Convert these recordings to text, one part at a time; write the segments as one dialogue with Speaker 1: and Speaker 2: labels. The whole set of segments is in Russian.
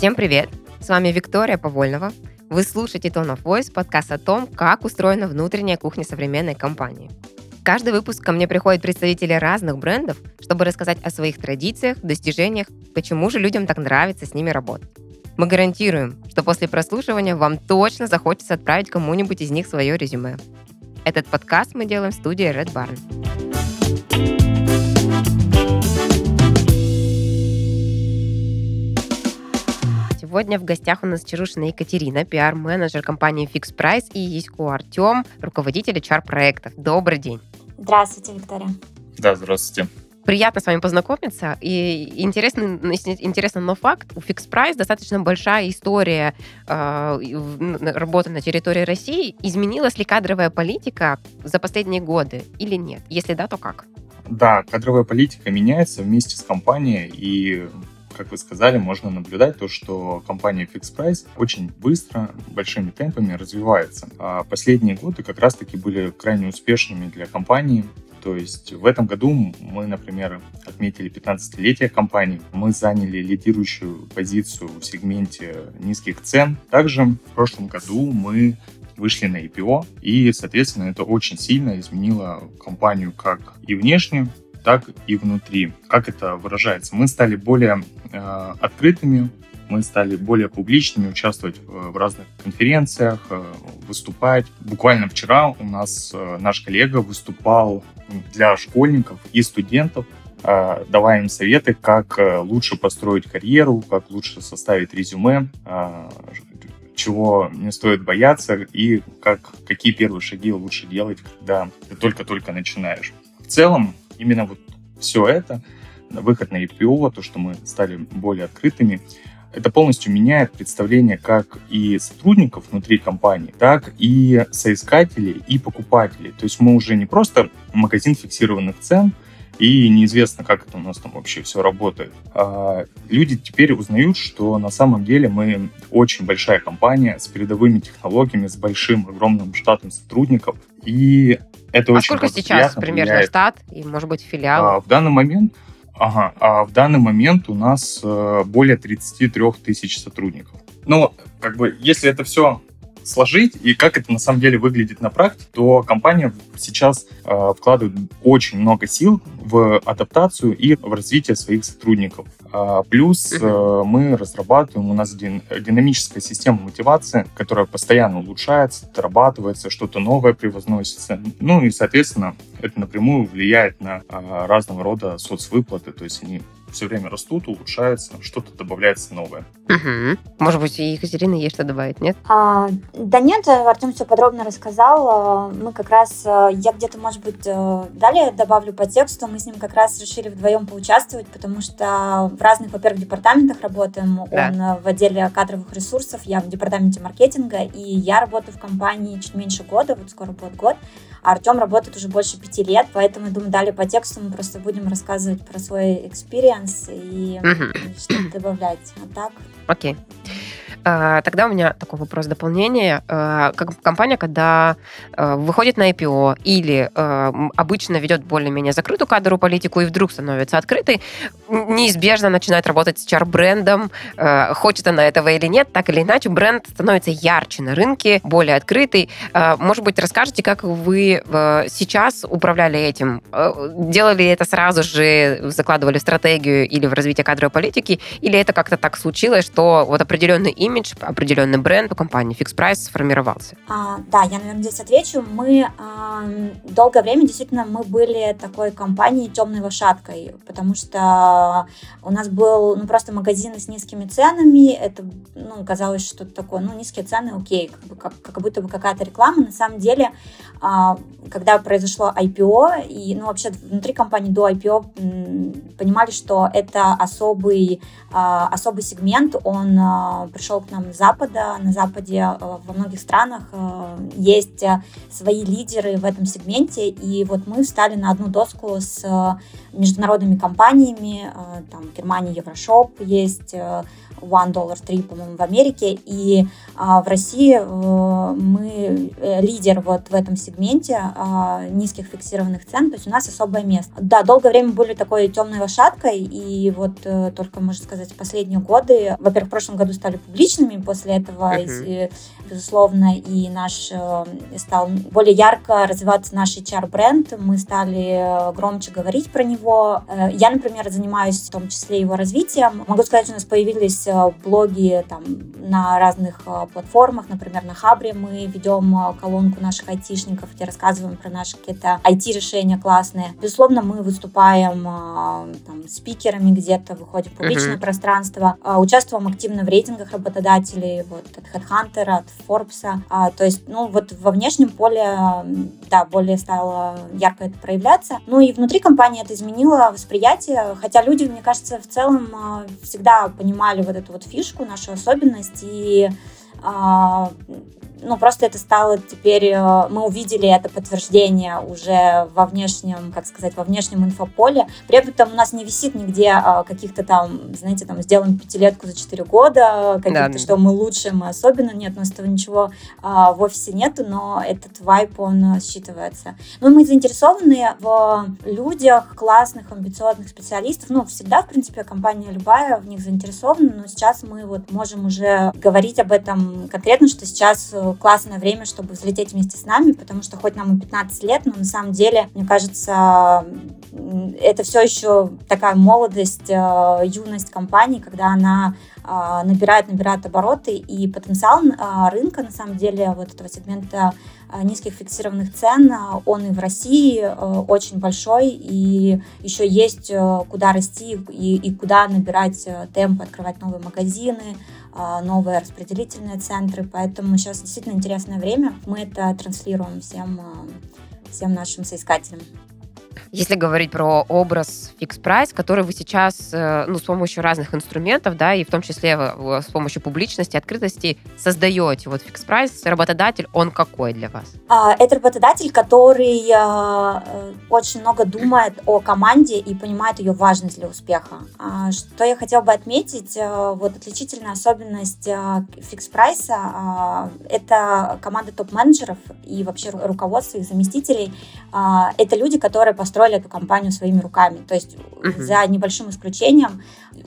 Speaker 1: Всем привет! С вами Виктория Повольнова. Вы слушаете Tone of Voice, подкаст о том, как устроена внутренняя кухня современной компании. Каждый выпуск ко мне приходят представители разных брендов, чтобы рассказать о своих традициях, достижениях, почему же людям так нравится с ними работать. Мы гарантируем, что после прослушивания вам точно захочется отправить кому-нибудь из них свое резюме. Этот подкаст мы делаем в студии Red Barn. Сегодня в гостях у нас Чарушина Екатерина, пиар-менеджер компании Fix Price, и Ясько Артем, руководитель HR-проектов. Добрый день.
Speaker 2: Здравствуйте, Виктория.
Speaker 3: Да, здравствуйте.
Speaker 1: Приятно с вами познакомиться. И интересно, интересно, но факт, у Fix Price достаточно большая история э, работы на территории России. Изменилась ли кадровая политика за последние годы или нет? Если да, то как?
Speaker 3: Да, кадровая политика меняется вместе с компанией, и как вы сказали, можно наблюдать то, что компания Fix Price очень быстро, большими темпами развивается. А последние годы как раз-таки были крайне успешными для компании. То есть в этом году мы, например, отметили 15-летие компании. Мы заняли лидирующую позицию в сегменте низких цен. Также в прошлом году мы вышли на IPO, и, соответственно, это очень сильно изменило компанию как и внешне, так и внутри. Как это выражается? Мы стали более э, открытыми, мы стали более публичными, участвовать в, разных конференциях, э, выступать. Буквально вчера у нас э, наш коллега выступал для школьников и студентов, э, давая им советы, как э, лучше построить карьеру, как лучше составить резюме, э, чего не стоит бояться и как, какие первые шаги лучше делать, когда ты только-только начинаешь. В целом, именно вот все это, выход на IPO, то, что мы стали более открытыми, это полностью меняет представление как и сотрудников внутри компании, так и соискателей и покупателей. То есть мы уже не просто магазин фиксированных цен, и неизвестно, как это у нас там вообще все работает. А люди теперь узнают, что на самом деле мы очень большая компания с передовыми технологиями, с большим, огромным штатом сотрудников, и это
Speaker 1: а
Speaker 3: очень
Speaker 1: сколько сейчас примерно влияет. штат и, может быть, филиал?
Speaker 3: А, в данный момент Ага, а в данный момент у нас э, более 33 тысяч сотрудников. Ну, как бы, если это все сложить и как это на самом деле выглядит на практике, то компания сейчас э, вкладывает очень много сил в адаптацию и в развитие своих сотрудников. А, плюс э, мы разрабатываем, у нас дин, динамическая система мотивации, которая постоянно улучшается, дорабатывается, что-то новое превозносится. Ну и, соответственно, это напрямую влияет на э, разного рода соцвыплаты, то есть они все время растут, улучшаются, что-то добавляется новое.
Speaker 1: Угу. Может быть, и Екатерина есть что добавить, нет?
Speaker 2: А, да нет, Артем все подробно рассказал. А, мы как раз, а, я где-то, может быть, э, далее добавлю по тексту, мы с ним как раз решили вдвоем поучаствовать, потому что в разных, во-первых, департаментах работаем. Да. Он э, в отделе кадровых ресурсов, я в департаменте маркетинга, и я работаю в компании чуть меньше года, вот скоро будет год. А Артем работает уже больше пяти лет, поэтому, я думаю, далее по тексту мы просто будем рассказывать про свой experience и угу. что-то добавлять. А так?
Speaker 1: Окей. А, тогда у меня такой вопрос дополнения. А, как компания, когда а, выходит на IPO или обычно ведет более-менее закрытую кадровую политику и вдруг становится открытой, неизбежно начинает работать с HR-брендом, хочет она этого или нет, так или иначе, бренд становится ярче на рынке, более открытый. Может быть, расскажете, как вы сейчас управляли этим? Делали это сразу же, закладывали в стратегию или в развитие кадровой политики, или это как-то так случилось, что вот определенный имидж имидж, определенный бренд у компании Fix Price сформировался?
Speaker 2: А, да, я, наверное, здесь отвечу. Мы а, долгое время действительно мы были такой компанией темной лошадкой, потому что у нас был ну, просто магазин с низкими ценами. Это ну, казалось, что такое, ну, низкие цены, окей, как, бы, как, как будто бы какая-то реклама. На самом деле, а, когда произошло IPO, и ну, вообще внутри компании до IPO понимали, что это особый, а, особый сегмент, он а, пришел к нам с Запада. На Западе э, во многих странах э, есть э, свои лидеры в этом сегменте, и вот мы встали на одну доску с международными компаниями, там в Германии Еврошоп есть, One Dollar 3, по-моему, в Америке, и в России мы лидер вот в этом сегменте низких фиксированных цен, то есть у нас особое место. Да, долгое время были такой темной лошадкой, и вот только, можно сказать, последние годы, во-первых, в прошлом году стали публичными, после этого, uh-huh. Безусловно, и наш э, стал более ярко развиваться наш HR-бренд, мы стали громче говорить про него. Я, например, занимаюсь в том числе его развитием. Могу сказать, у нас появились блоги там на разных платформах, например, на Хабре мы ведем э, колонку наших айтишников, где рассказываем про наши какие-то IT-решения классные. Безусловно, мы выступаем э, там, спикерами где-то, выходим в публичное uh-huh. пространство, э, участвуем активно в рейтингах работодателей, вот от HeadHunter, от Forbes. То есть, ну, вот во внешнем поле, да, более стало ярко это проявляться. Ну и внутри компании это изменило восприятие, хотя люди, мне кажется, в целом всегда понимали вот эту вот фишку, нашу особенность, и ну, просто это стало теперь, э, мы увидели это подтверждение уже во внешнем, как сказать, во внешнем инфополе. При этом у нас не висит нигде э, каких-то там, знаете, там, сделаем пятилетку за 4 года, каких-то, да. что мы лучше, мы особенно. Нет, у нас этого ничего в офисе нету, но этот вайп, он считывается. Ну, мы заинтересованы в людях, классных, амбициозных специалистов. Ну, всегда, в принципе, компания любая в них заинтересована, но сейчас мы вот можем уже говорить об этом конкретно, что сейчас классное время, чтобы взлететь вместе с нами, потому что хоть нам и 15 лет, но на самом деле, мне кажется, это все еще такая молодость, э, юность компании, когда она э, набирает, набирает обороты, и потенциал э, рынка, на самом деле, вот этого сегмента низких фиксированных цен, он и в России очень большой, и еще есть куда расти и, и куда набирать темп, открывать новые магазины, новые распределительные центры, поэтому сейчас действительно интересное время. Мы это транслируем всем, а, всем нашим соискателям.
Speaker 1: Если говорить про образ price, который вы сейчас э, ну, с помощью разных инструментов, да, и в том числе с помощью публичности, открытости создаете, вот price, работодатель, он какой для вас?
Speaker 2: А, это работодатель, который э, очень много думает о команде и понимает ее важность для успеха. А, что я хотела бы отметить, э, вот отличительная особенность price это команда топ-менеджеров и вообще руководство их заместителей. Это люди, которые построили эту компанию своими руками. То есть uh-huh. за небольшим исключением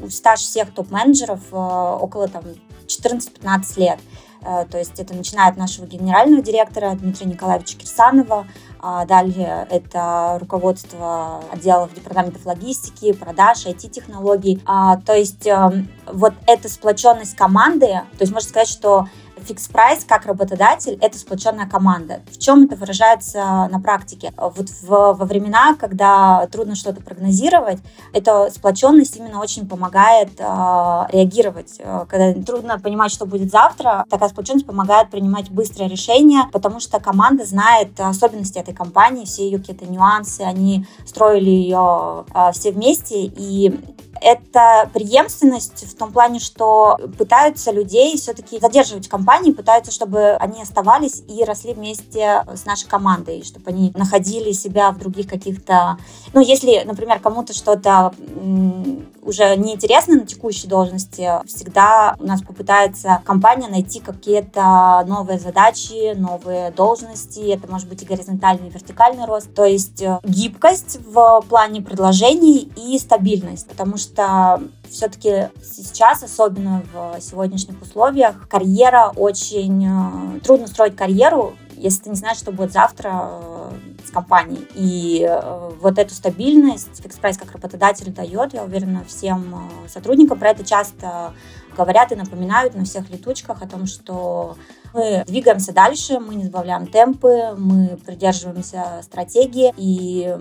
Speaker 2: стаж всех топ-менеджеров э, около там 14-15 лет. Э, то есть это начиная от нашего генерального директора Дмитрия Николаевича Кирсанова, а далее это руководство отделов департаментов логистики, продаж, IT-технологий. А, то есть эм, вот эта сплоченность команды, то есть можно сказать, что Price как работодатель — это сплоченная команда. В чем это выражается на практике? Вот в, во времена, когда трудно что-то прогнозировать, эта сплоченность именно очень помогает э, реагировать. Э, когда трудно понимать, что будет завтра, такая сплоченность помогает принимать быстрые решения, потому что команда знает особенности этой компании, все ее какие-то нюансы, они строили ее э, все вместе, и это преемственность в том плане, что пытаются людей все-таки задерживать компании, пытаются, чтобы они оставались и росли вместе с нашей командой, чтобы они находили себя в других каких-то... Ну, если, например, кому-то что-то уже неинтересно на текущей должности, всегда у нас попытается компания найти какие-то новые задачи, новые должности. Это может быть и горизонтальный, и вертикальный рост. То есть гибкость в плане предложений и стабильность, потому что все-таки сейчас, особенно в сегодняшних условиях, карьера очень... Э, трудно строить карьеру, если ты не знаешь, что будет завтра э, с компанией. И э, вот эту стабильность FixPrice как работодатель дает, я уверена, всем сотрудникам. Про это часто говорят и напоминают на всех летучках о том, что мы двигаемся дальше, мы не сбавляем темпы, мы придерживаемся стратегии, и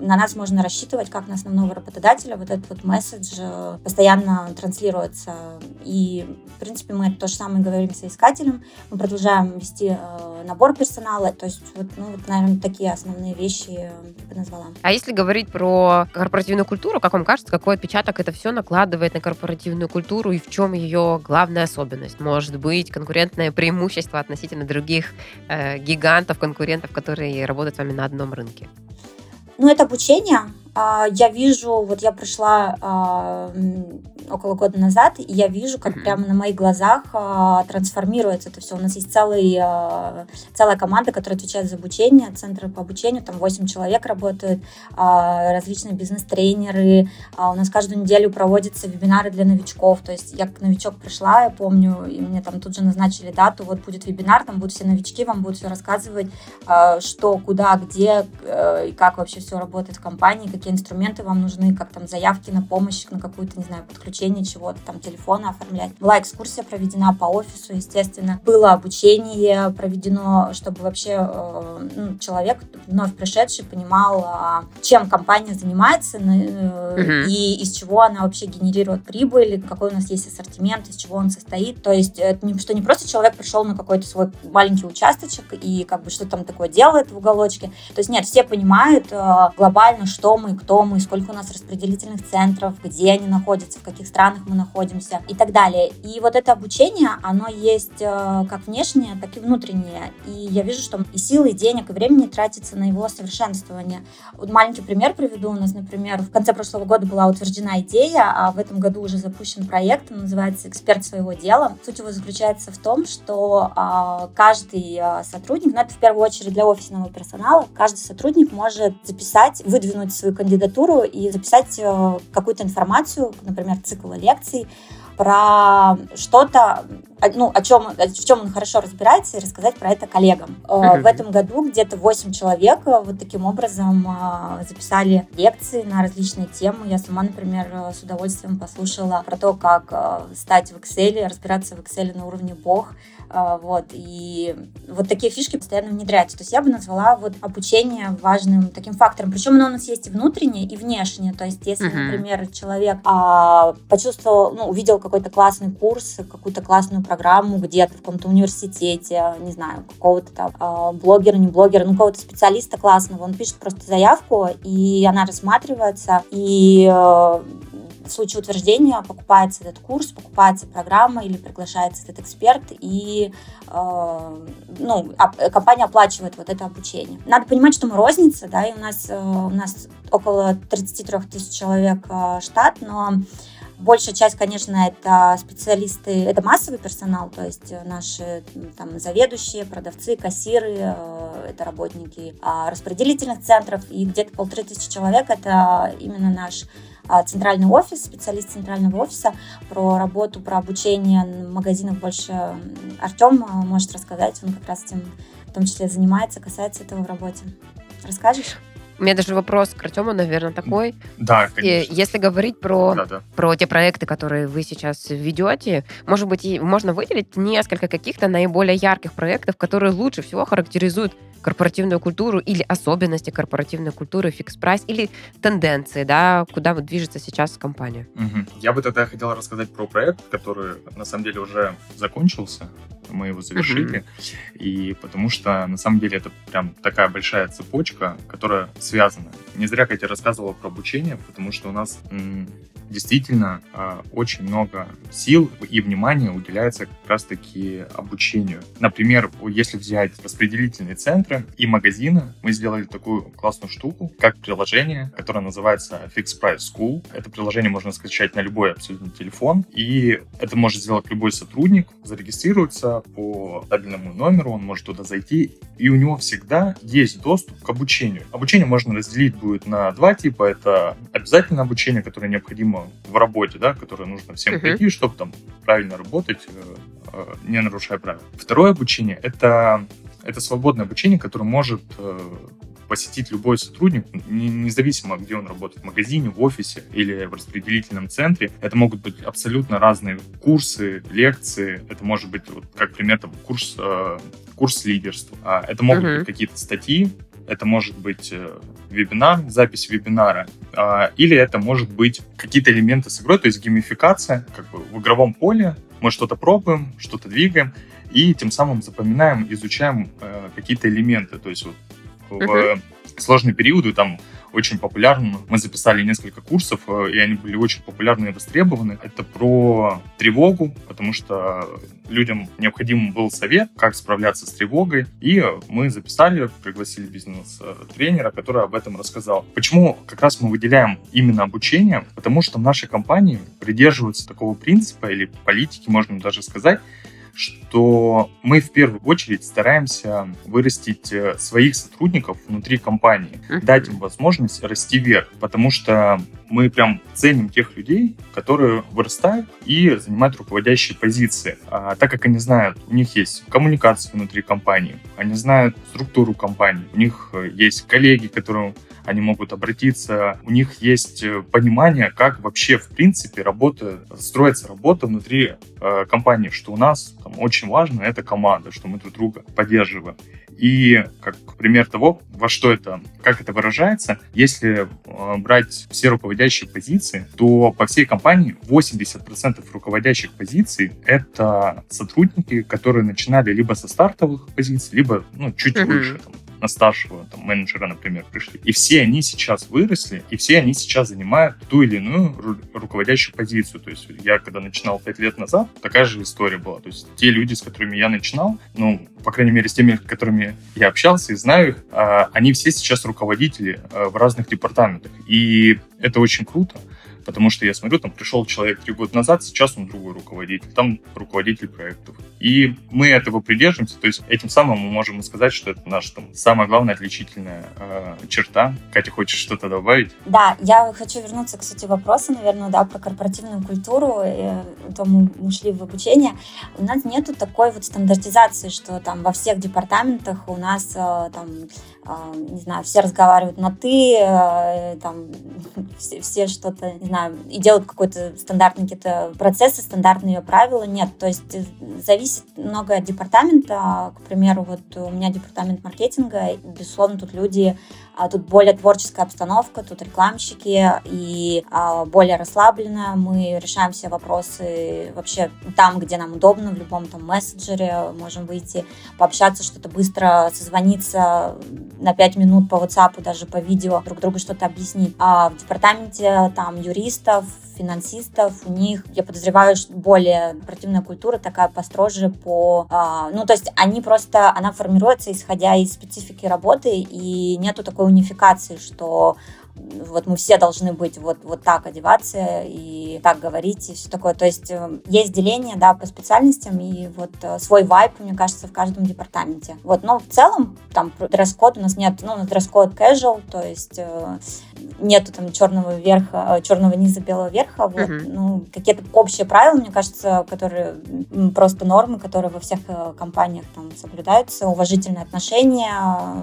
Speaker 2: на нас можно рассчитывать как на основного работодателя. Вот этот вот месседж э, постоянно транслируется. И, в принципе, мы то же самое говорим соискателям. Мы продолжаем вести э, набор персонала. То есть, вот, ну, вот, наверное, такие основные вещи я бы назвала.
Speaker 1: А если говорить про корпоративную культуру, как вам кажется, какой отпечаток это все накладывает на корпоративную культуру и в чем ее главная особенность? Может быть, конкурентное преимущество относительно других э, гигантов, конкурентов, которые работают с вами на одном рынке?
Speaker 2: Ну, это обучение. А, я вижу, вот я прошла а, около года назад, и я вижу, как mm-hmm. прямо на моих глазах а, трансформируется это все. У нас есть целый, целая команда, которая отвечает за обучение, центр по обучению, там 8 человек работают, различные бизнес-тренеры. У нас каждую неделю проводятся вебинары для новичков. То есть я как новичок пришла, я помню, и мне там тут же назначили дату, вот будет вебинар, там будут все новички, вам будут все рассказывать, что, куда, где а, и как вообще все работает в компании, какие инструменты вам нужны, как там заявки на помощь, на какую-то, не знаю, подключение чего-то, там телефона оформлять. Была экскурсия проведена по офису, естественно. Было обучение проведено, чтобы вообще э, ну, человек, вновь пришедший, понимал, а, чем компания занимается uh-huh. и из чего она вообще генерирует прибыль, какой у нас есть ассортимент, из чего он состоит. То есть, это не, что не просто человек пришел на какой-то свой маленький участочек и как бы что там такое делает в уголочке. То есть, нет, все понимают э, глобально, что мы, кто мы, сколько у нас распределительных центров, где они находятся, в каких странах мы находимся и так далее. И вот это обучение, оно есть э, как внешнее, так и внутреннее. И я вижу, что и силы, и денег, и времени тратится на его совершенствование. Вот маленький пример приведу. У нас, например, в конце прошлого года была утверждена идея, а в этом году уже запущен проект, он называется «Эксперт своего дела». Суть его заключается в том, что а, каждый а, сотрудник, ну это в первую очередь для офисного персонала, каждый сотрудник может записать, выдвинуть свою кандидатуру и записать э, какую-то информацию, например, цикл лекций, про что-то, ну, о чем, в чем он хорошо разбирается, и рассказать про это коллегам. Mm-hmm. В этом году где-то 8 человек э, вот таким образом записали лекции на различные темы. Я сама, например, с удовольствием послушала про то, как стать в Excel, разбираться в Excel на уровне бог, вот, и вот такие фишки постоянно внедряются. То есть я бы назвала вот обучение важным таким фактором. Причем оно у нас есть и внутреннее, и внешнее. То есть если, uh-huh. например, человек а, почувствовал, ну, увидел какой-то классный курс, какую-то классную программу где-то в каком-то университете, не знаю, какого-то там а, блогера, не блогера, ну, какого-то специалиста классного, он пишет просто заявку, и она рассматривается, и а, в случае утверждения покупается этот курс, покупается программа или приглашается этот эксперт, и э, ну, компания оплачивает вот это обучение. Надо понимать, что мы розница, да, и у нас, э, у нас около 33 тысяч человек э, штат, но Большая часть, конечно, это специалисты, это массовый персонал, то есть наши там заведующие, продавцы, кассиры, э, это работники а, распределительных центров, и где-то полторы тысячи человек это именно наш центральный офис, специалист центрального офиса, про работу, про обучение магазинов больше Артем а, может рассказать, он как раз этим в том числе занимается, касается этого в работе. Расскажешь?
Speaker 1: У меня даже вопрос к Артему, наверное, такой.
Speaker 3: Да, конечно.
Speaker 1: Если говорить про, да, да. про те проекты, которые вы сейчас ведете, может быть, можно выделить несколько каких-то наиболее ярких проектов, которые лучше всего характеризуют корпоративную культуру или особенности корпоративной культуры, Fix Price или тенденции, да, куда вот движется сейчас компания.
Speaker 3: Угу. Я бы тогда хотел рассказать про проект, который на самом деле уже закончился, мы его завершили, угу. и потому что на самом деле это прям такая большая цепочка, которая связана. Не зря Катя рассказывала про обучение, потому что у нас действительно э, очень много сил и внимания уделяется как раз-таки обучению. Например, если взять распределительные центры и магазины, мы сделали такую классную штуку, как приложение, которое называется Fixed Price School. Это приложение можно скачать на любой абсолютно телефон, и это может сделать любой сотрудник, зарегистрируется по табельному номеру, он может туда зайти, и у него всегда есть доступ к обучению. Обучение можно разделить будет на два типа. Это обязательное обучение, которое необходимо в работе, да, которое нужно всем uh-huh. пройти, чтобы там правильно работать, э, э, не нарушая правил. Второе обучение — это, это свободное обучение, которое может э, посетить любой сотрудник, независимо, где он работает, в магазине, в офисе или в распределительном центре. Это могут быть абсолютно разные курсы, лекции. Это может быть, вот, как пример, там, курс, курс лидерства. А это могут uh-huh. быть какие-то статьи, это может быть э, вебинар, запись вебинара, а, или это может быть какие-то элементы с игрой, то есть геймификация, как бы в игровом поле, мы что-то пробуем, что-то двигаем, и тем самым запоминаем, изучаем э, какие-то элементы, то есть вот в uh-huh. сложные периоды там очень популярным. Мы записали несколько курсов, э, и они были очень популярны и востребованы. Это про тревогу, потому что людям необходим был совет, как справляться с тревогой. И мы записали, пригласили бизнес-тренера, который об этом рассказал. Почему как раз мы выделяем именно обучение? Потому что в нашей компании придерживаются такого принципа или политики, можно даже сказать, что мы в первую очередь стараемся вырастить э, своих сотрудников внутри компании, дать им возможность расти вверх, потому что мы прям ценим тех людей, которые вырастают и занимают руководящие позиции. А, так как они знают, у них есть коммуникация внутри компании, они знают структуру компании, у них э, есть коллеги, которым они могут обратиться, у них есть э, понимание, как вообще в принципе работа, строится работа внутри э, компании, что у нас там, очень важно это команда, что мы друг друга поддерживаем. И как пример того, во что это, как это выражается, если э, брать все руководящие позиции, то по всей компании 80% руководящих позиций — это сотрудники, которые начинали либо со стартовых позиций, либо ну, чуть mm-hmm. выше, там, на старшего там, менеджера, например, пришли. И все они сейчас выросли, и все они сейчас занимают ту или иную ру- руководящую позицию. То есть я, когда начинал пять лет назад, такая же история была. То есть те люди, с которыми я начинал, ну, по крайней мере, с теми, с которыми я общался и знаю их, а, они все сейчас руководители а, в разных департаментах. И это очень круто потому что я смотрю, там пришел человек три года назад, сейчас он другой руководитель, там руководитель проектов. И мы этого придерживаемся, то есть этим самым мы можем сказать, что это наша самая главная отличительная э, черта. Катя, хочешь что-то добавить?
Speaker 2: Да, я хочу вернуться к сути вопроса, наверное, да, про корпоративную культуру, и, то мы ушли в обучение. У нас нету такой вот стандартизации, что там во всех департаментах у нас э, там не знаю, все разговаривают на «ты», э, там, все, все что-то, не знаю, и делают какой-то стандартный какие-то процессы, стандартные правила. Нет, то есть э, зависит много от департамента. К примеру, вот у меня департамент маркетинга, безусловно, тут люди а тут более творческая обстановка, тут рекламщики и а, более расслабленно. Мы решаем все вопросы вообще там, где нам удобно, в любом там мессенджере можем выйти, пообщаться, что-то быстро созвониться на 5 минут по WhatsApp, даже по видео, друг другу что-то объяснить. А в департаменте там юристов, финансистов, у них, я подозреваю, более противная культура такая построже по... А, ну, то есть они просто, она формируется исходя из специфики работы, и нету такой унификации, что вот мы все должны быть вот, вот так одеваться и так говорить и все такое. То есть э, есть деление, да, по специальностям и вот э, свой вайп, мне кажется, в каждом департаменте. Вот, но в целом там дресс-код у нас нет, ну, у нас дресс-код casual, то есть э, нету там черного верха, черного низа, белого верха, вот, uh-huh. ну, какие-то общие правила, мне кажется, которые просто нормы, которые во всех компаниях там соблюдаются, уважительные отношения,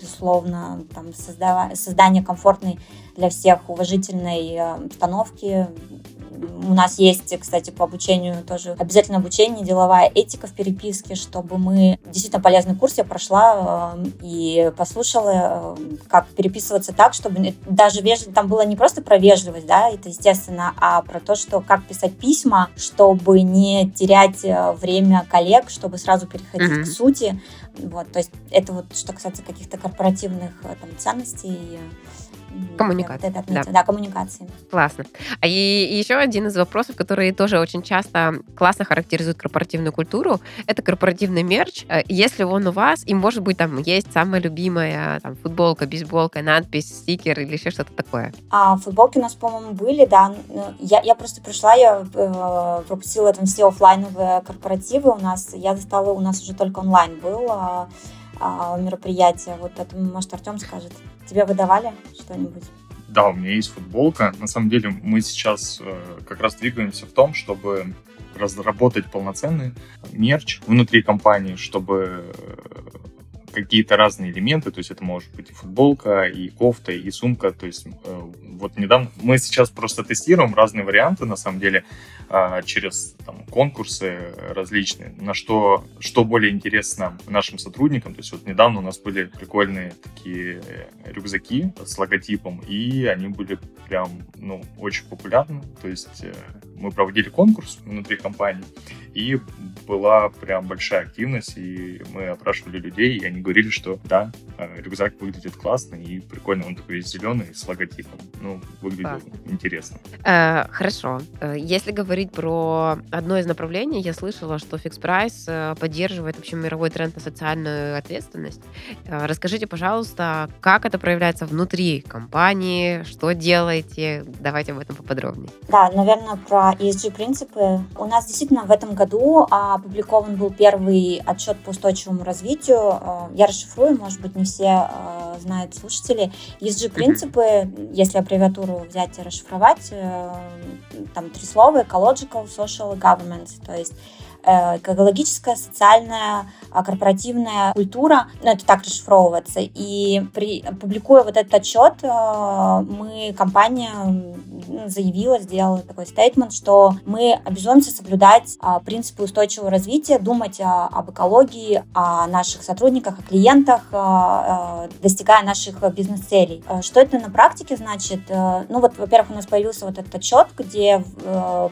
Speaker 2: безусловно, там создава- создание комфортной комфортной для всех, уважительной э, обстановки. У нас есть, кстати, по обучению тоже обязательно обучение, деловая этика в переписке, чтобы мы... Действительно полезный курс я прошла э, и послушала, э, как переписываться так, чтобы даже вежливо... Там было не просто про вежливость, да, это естественно, а про то, что как писать письма, чтобы не терять время коллег, чтобы сразу переходить mm-hmm. к сути. Вот, то есть это вот что касается каких-то корпоративных там, ценностей Это да. да, коммуникации.
Speaker 1: Классно. А и, и еще один из вопросов, который тоже очень часто классно характеризует корпоративную культуру, это корпоративный мерч. Э, если он у вас, и может быть там есть самая любимая там, футболка, бейсболка, надпись, стикер или еще что-то такое.
Speaker 2: А футболки у нас, по-моему, были, да. Ну, я, я просто пришла, я э, пропустила там все офлайновые корпоративы у нас. Я застала, у нас уже только онлайн был. А, а, мероприятия. Вот это, может, Артем скажет. Тебе выдавали что-нибудь?
Speaker 3: Да, у меня есть футболка. На самом деле мы сейчас э, как раз двигаемся в том, чтобы разработать полноценный мерч внутри компании, чтобы э, какие-то разные элементы, то есть это может быть и футболка, и кофта, и сумка, то есть э, вот недавно мы сейчас просто тестируем разные варианты, на самом деле, а, через там, конкурсы различные, на что, что более интересно нашим сотрудникам. То есть вот недавно у нас были прикольные такие рюкзаки с логотипом, и они были прям, ну, очень популярны. То есть э, мы проводили конкурс внутри компании, и была прям большая активность, и мы опрашивали людей, и они говорили, что да, э, рюкзак выглядит классно и прикольно, он такой зеленый с логотипом. Ну, выглядит Классно. интересно.
Speaker 1: Э, хорошо. Э, если говорить про одно из направлений, я слышала, что Fix Price э, поддерживает вообще мировой тренд на социальную ответственность. Расскажите, пожалуйста, как это проявляется внутри компании, что делаете? Давайте об этом поподробнее.
Speaker 2: Да, наверное, про ESG-принципы. У нас действительно в этом году опубликован был первый отчет по устойчивому развитию. Я расшифрую, может быть, не все знают слушатели. ESG-принципы, если аббревиатуру взять и расшифровать, э, там три слова ecological, social и government, то есть экологическая, социальная, а, корпоративная культура, ну, это так расшифровывается. И при, публикуя вот этот отчет, э, мы, компания заявила, сделала такой стейтмент, что мы обязуемся соблюдать а, принципы устойчивого развития, думать об экологии, о наших сотрудниках, о клиентах, э, достигая наших бизнес-целей. Что это на практике значит? Ну вот, во-первых, у нас появился вот этот отчет, где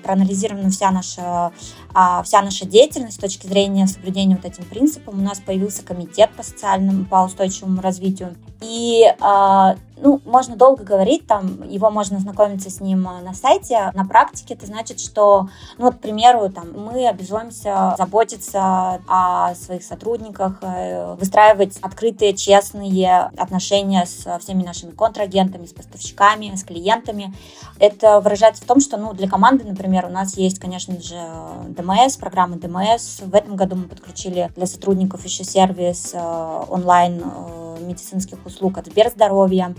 Speaker 2: проанализирована вся наша, а, вся наша наша деятельность с точки зрения соблюдения вот этим принципам. У нас появился комитет по социальному, по устойчивому развитию. И а, ну, можно долго говорить, там, его можно знакомиться с ним э, на сайте. На практике это значит, что, ну, вот, к примеру, там, мы обязуемся заботиться о своих сотрудниках, э, выстраивать открытые, честные отношения с всеми нашими контрагентами, с поставщиками, с клиентами. Это выражается в том, что, ну, для команды, например, у нас есть, конечно же, ДМС, программа ДМС. В этом году мы подключили для сотрудников еще сервис э, онлайн медицинских услуг от Сберздоровья.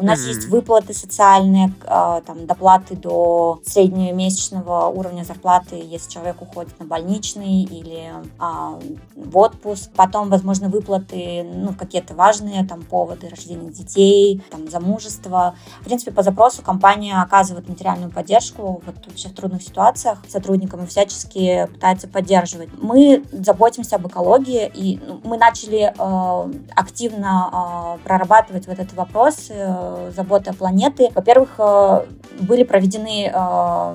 Speaker 2: У нас mm-hmm. есть выплаты социальные, а, там, доплаты до среднемесячного уровня зарплаты, если человек уходит на больничный или а, в отпуск. Потом, возможно, выплаты, ну, какие-то важные, там, поводы рождения детей, там, замужества. В принципе, по запросу компания оказывает материальную поддержку вот вообще в трудных ситуациях сотрудникам и всячески пытается поддерживать. Мы заботимся об экологии, и ну, мы начали э, активно э, прорабатывать вот этот вопрос э, заботы о планете. Во-первых, э, были проведены э,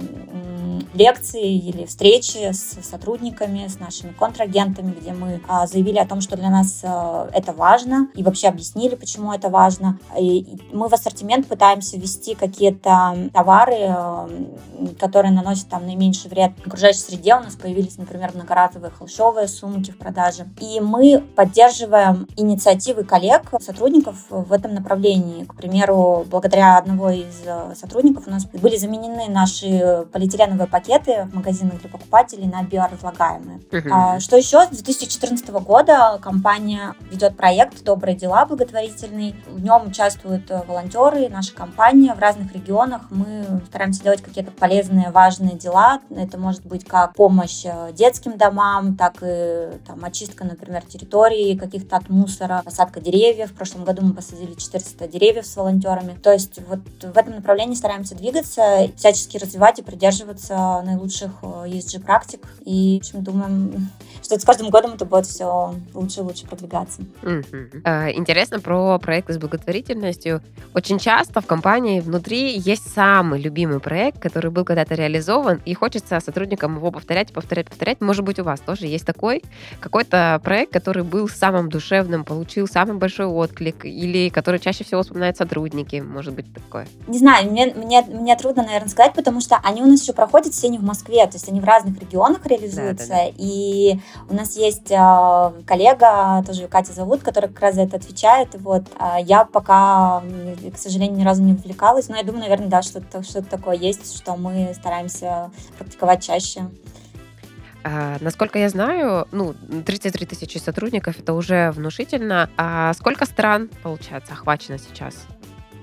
Speaker 2: лекции или встречи с сотрудниками, с нашими контрагентами, где мы заявили о том, что для нас это важно, и вообще объяснили, почему это важно. И мы в ассортимент пытаемся ввести какие-то товары, которые наносят там наименьший вред окружающей среде. У нас появились, например, многоразовые холщовые сумки в продаже. И мы поддерживаем инициативы коллег, сотрудников в этом направлении. К примеру, благодаря одного из сотрудников у нас были заменены наши полиэтиленовые пакеты в магазинах для покупателей на биоразлагаемые. Uh-huh. А, что еще? С 2014 года компания ведет проект «Добрые дела» благотворительный. В нем участвуют э, волонтеры, наша компания в разных регионах. Мы стараемся делать какие-то полезные, важные дела. Это может быть как помощь э, детским домам, так и там, очистка, например, территории каких-то от мусора, посадка деревьев. В прошлом году мы посадили 400 деревьев с волонтерами. То есть вот в этом направлении стараемся двигаться, всячески развивать и придерживаться наилучших ESG э, практик. И, в общем, думаем, что с каждым годом это будет все лучше и лучше продвигаться.
Speaker 1: Mm-hmm. Интересно про проекты с благотворительностью. Очень часто в компании внутри есть самый любимый проект, который был когда-то реализован, и хочется сотрудникам его повторять, повторять, повторять. Может быть, у вас тоже есть такой какой-то проект, который был самым душевным, получил самый большой отклик, или который чаще всего вспоминают сотрудники, может быть, такое?
Speaker 2: Не знаю, мне, мне, мне трудно, наверное, сказать, потому что они у нас еще проходят все не в Москве, то есть они в разных регионах реализуются, да, да, да. и у нас есть э, коллега, тоже Катя зовут, которая как раз за это отвечает, вот, э, я пока, к сожалению, ни разу не вовлекалась, но я думаю, наверное, да, что-то что такое есть, что мы стараемся практиковать чаще.
Speaker 1: А, насколько я знаю, ну, 33 тысячи сотрудников это уже внушительно. А сколько стран, получается, охвачено сейчас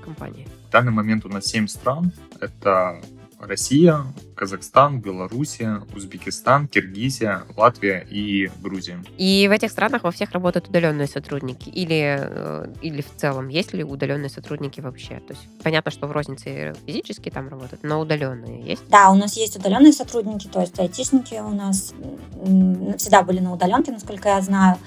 Speaker 1: компанией?
Speaker 3: В данный момент у нас 7 стран. Это Россия, Казахстан, Белоруссия, Узбекистан, Киргизия, Латвия и Грузия.
Speaker 1: И в этих странах во всех работают удаленные сотрудники? Или, э, или в целом есть ли удаленные сотрудники вообще? То есть понятно, что в рознице физически там работают, но удаленные есть?
Speaker 2: Да, у нас есть удаленные сотрудники, то есть айтишники у нас всегда были на удаленке, насколько я знаю.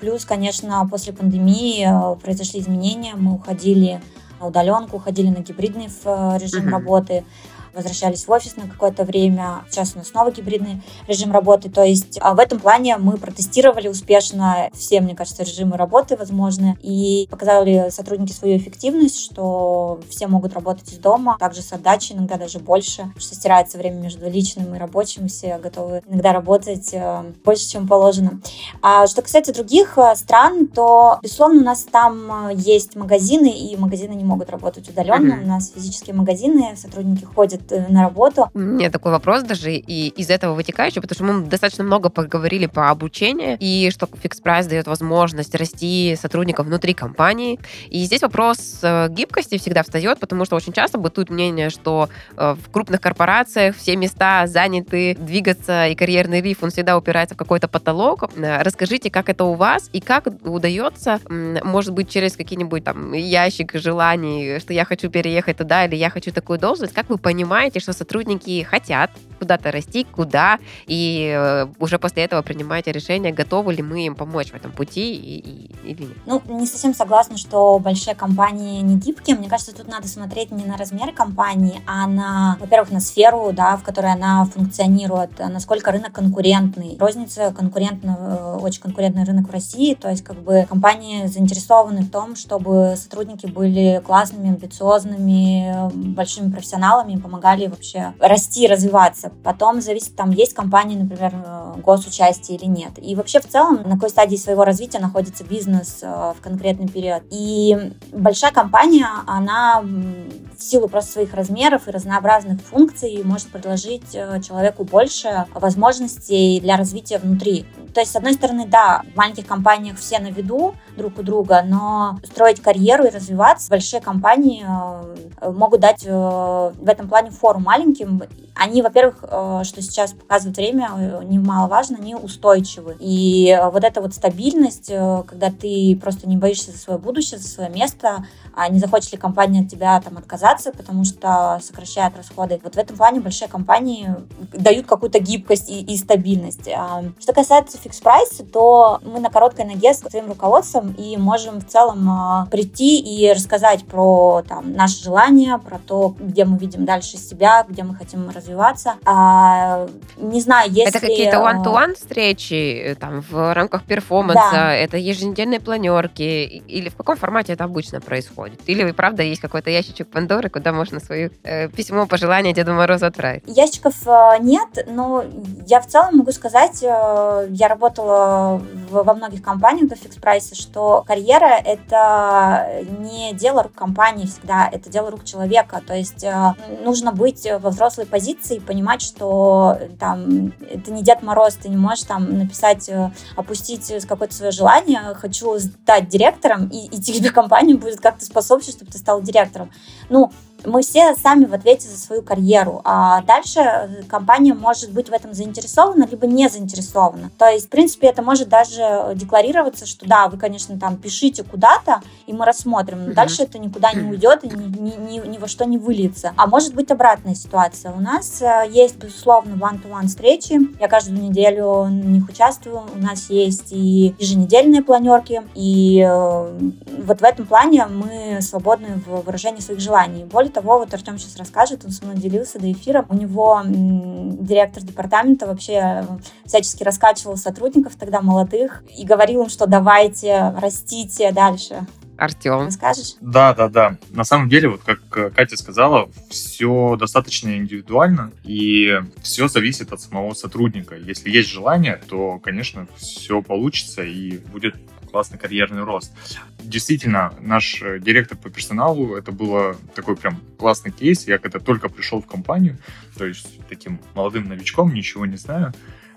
Speaker 2: Плюс, конечно, после пандемии э, произошли изменения, мы уходили на удаленку, уходили на гибридный э, режим mm-hmm. работы возвращались в офис на какое-то время. Сейчас у нас снова гибридный режим работы. То есть а в этом плане мы протестировали успешно все, мне кажется, режимы работы возможны и показали сотрудники свою эффективность, что все могут работать из дома, также с отдачей, иногда даже больше, что стирается время между личным и рабочим, все готовы иногда работать э, больше, чем положено. А что касается других э, стран, то, безусловно, у нас там э, есть магазины, и магазины не могут работать удаленно. Mm-hmm. У нас физические магазины, сотрудники ходят ходят э, на работу.
Speaker 1: Меня такой вопрос даже и из этого вытекающий, потому что мы достаточно много поговорили по обучению, и что Fix Price дает возможность расти сотрудникам внутри компании. И здесь вопрос э, гибкости всегда встает, потому что очень часто бытует мнение, что э, в крупных корпорациях все места заняты, двигаться, и карьерный лифт, он всегда упирается в какой-то потолок. Расскажите, как это у вас, и как удается, может быть, через какие-нибудь там ящик желаний, что я хочу переехать туда, или я хочу такую должность, как вы понимаете, понимаете, что сотрудники хотят куда-то расти, куда, и э, уже после этого принимаете решение, готовы ли мы им помочь в этом пути и, и, или нет.
Speaker 2: Ну, не совсем согласна, что большие компании не гибкие. Мне кажется, тут надо смотреть не на размер компании, а на, во-первых, на сферу, да, в которой она функционирует, насколько рынок конкурентный. Розница конкурентно, э, очень конкурентный рынок в России, то есть как бы компании заинтересованы в том, чтобы сотрудники были классными, амбициозными, большими профессионалами, помогали вообще расти, развиваться. Потом зависит, там есть компании, например, э, госучастие или нет. И вообще в целом, на какой стадии своего развития находится бизнес э, в конкретный период. И большая компания, она в силу просто своих размеров и разнообразных функций может предложить э, человеку больше возможностей для развития внутри. То есть, с одной стороны, да, в маленьких компаниях все на виду друг у друга, но строить карьеру и развиваться большие компании могут дать в этом плане фору маленьким. Они, во-первых, э, что сейчас показывает время, э, немаловажно, они устойчивы. И э, вот эта вот стабильность, когда ты просто не боишься за свое будущее, за свое место, а не захочет ли компания от тебя там отказаться, потому что сокращает расходы. Вот в этом плане большие компании дают какую-то гибкость и, и стабильность. А, что касается фикс прайса, то мы на короткой ноге с своим руководством и можем в целом а, прийти и рассказать про там, наши желания, про то, где мы видим дальше себя, где мы хотим развиваться. А, не знаю, если...
Speaker 1: Это какие-то а, one-to-one встречи э, там в рамках перформанса, да. это еженедельные планерки, или в каком формате это обычно происходит? Или вы правда есть какой-то ящичек Пандоры, куда можно свое э, письмо пожелания Деду Морозу отправить?
Speaker 2: Ящиков э, нет, но я в целом могу сказать, э, я работала во многих компаниях до фикс прайса, что карьера это не дело рук компании всегда, это дело рук человека. То есть э, нужно быть во взрослой позиции и понимать, что там это не Дед Мороз, ты не можешь там написать, э, опустить какое-то свое желание, хочу стать директором, и, и тебе компания будет как-то способствовать, чтобы ты стал директором. Ну, мы все сами в ответе за свою карьеру, а дальше э, компания может быть в этом заинтересована, либо не заинтересована. То есть, в принципе, это может даже декларироваться, что да, вы, конечно, там пишите куда-то, и мы рассмотрим, но дальше это никуда не уйдет и ни, ни, ни, ни во что не выльется. А может быть обратная ситуация. У нас э, есть, безусловно, one-to-one встречи. Я каждую неделю в них участвую. У нас есть и еженедельные планерки, и э, вот в этом плане мы свободны в выражении своих желаний. Более того, вот Артем сейчас расскажет, он со мной делился до эфира. У него директор департамента вообще э, всячески раскачивал сотрудников тогда молодых и говорил им, что давайте, растите дальше.
Speaker 1: Артем.
Speaker 2: Расскажешь?
Speaker 3: Да, да, да. На самом деле, вот как э, Катя сказала, все достаточно индивидуально, и все зависит от самого сотрудника. Если есть желание, то, конечно, все получится и будет классный карьерный рост. Действительно, наш э, директор по персоналу, это было такой прям классный кейс. Я когда только пришел в компанию, то есть таким молодым новичком, ничего не знаю,